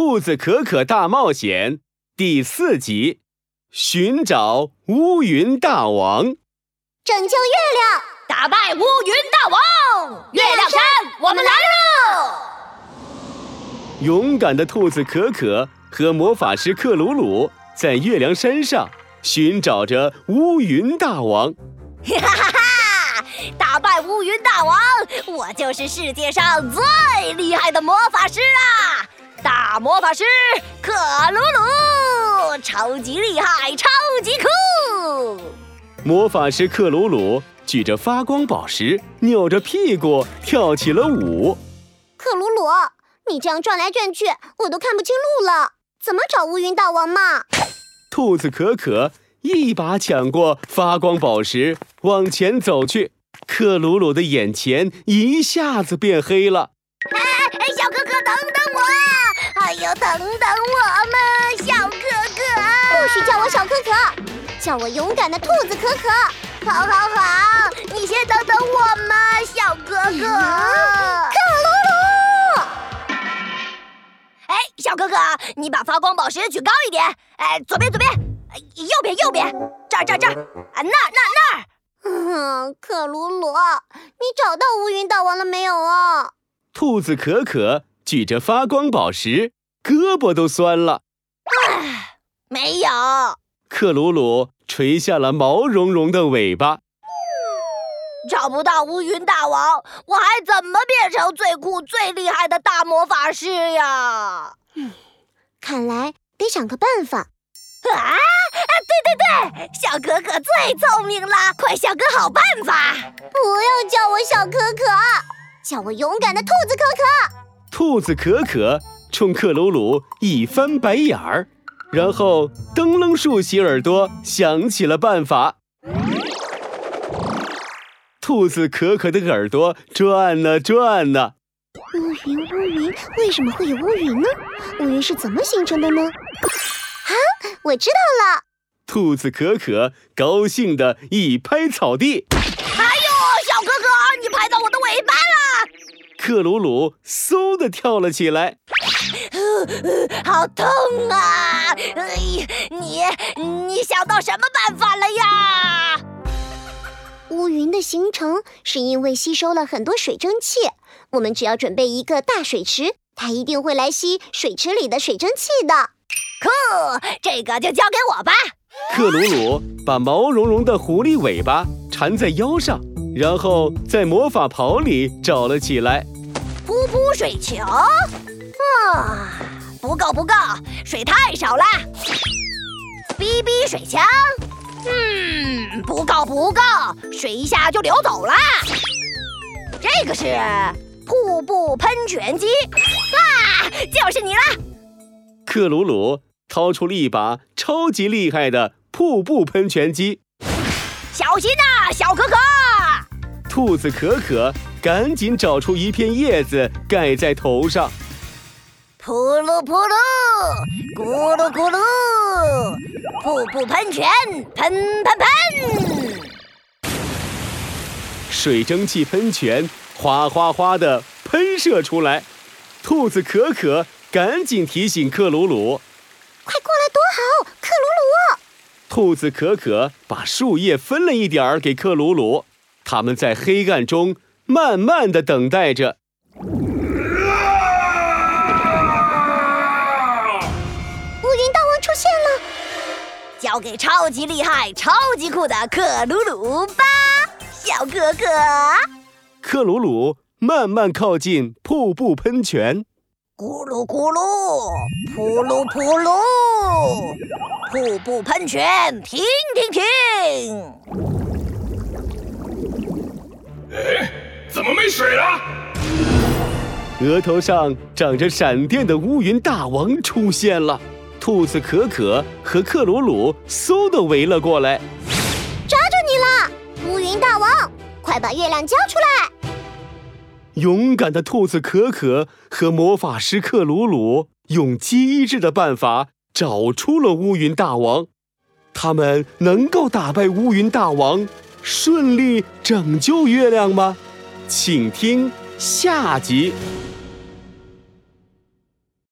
兔子可可大冒险》第四集：寻找乌云大王，拯救月亮，打败乌云大王。月亮山，我们来喽！勇敢的兔子可可和魔法师克鲁鲁在月亮山上寻找着乌云大王。哈哈哈！打败乌云大王，我就是世界上最厉害的魔法师啊！大魔法师克鲁鲁，超级厉害，超级酷！魔法师克鲁鲁举着发光宝石，扭着屁股跳起了舞。克鲁鲁，你这样转来转去，我都看不清路了，怎么找乌云大王嘛？兔子可可。一把抢过发光宝石，往前走去。克鲁鲁的眼前一下子变黑了。哎哎哎，小哥哥，等等我！哎呦，等等我们，小可可！不许叫我小可可，叫我勇敢的兔子可可。好，好，好，你先等等我嘛，小可可。克鲁鲁！哎，小可可，你把发光宝石举高一点。哎，左边，左边。右边，右边，这儿，这儿，这儿，啊，那，那，那儿。嗯，克鲁鲁，你找到乌云大王了没有啊？兔子可可举着发光宝石，胳膊都酸了。唉，没有。克鲁鲁垂下了毛茸茸的尾巴。找不到乌云大王，我还怎么变成最酷、最厉害的大魔法师呀？嗯，看来得想个办法。啊！对对对，小可可最聪明了，快想个好办法！不要叫我小可可，叫我勇敢的兔子可可。兔子可可冲克鲁鲁一翻白眼儿，然后噔楞竖起耳朵，想起了办法。兔子可可的耳朵转呢转呢。乌云，乌云，为什么会有乌云呢？乌云是怎么形成的呢？啊，我知道了！兔子可可高兴的一拍草地，哎呦，小哥哥，你拍到我的尾巴了！克鲁鲁嗖的跳了起来，好痛啊！你你想到什么办法了呀？乌云的形成是因为吸收了很多水蒸气，我们只要准备一个大水池，它一定会来吸水池里的水蒸气的。酷，这个就交给我吧。克鲁鲁把毛茸茸的狐狸尾巴缠在腰上，然后在魔法袍里找了起来。噗噗水球，啊，不够不够，水太少了。哔哔水枪，嗯，不够不够，水一下就流走了。这个是瀑布喷泉机，啊，就是你了，克鲁鲁。掏出了一把超级厉害的瀑布喷泉机，小心呐，小可可！兔子可可赶紧找出一片叶子盖在头上，扑噜扑噜，咕噜咕噜，瀑布喷泉，喷喷喷！水蒸气喷泉哗哗哗的喷射出来，兔子可可赶紧提醒克鲁鲁。快过来躲好，克鲁鲁！兔子可可把树叶分了一点儿给克鲁鲁，他们在黑暗中慢慢的等待着。乌云大王出现了，交给超级厉害、超级酷的克鲁鲁吧，小哥哥。克鲁鲁慢慢靠近瀑布喷泉。咕噜咕噜，噗噜噗噜，瀑布喷泉，停停停！额头上长着闪电的乌云大王出现了，兔子可可和克鲁鲁嗖的围了过来，抓住你了！乌云大王，快把月亮交出来！勇敢的兔子可可和魔法师克鲁鲁用机智的办法找出了乌云大王，他们能够打败乌云大王，顺利拯救月亮吗？请听下集。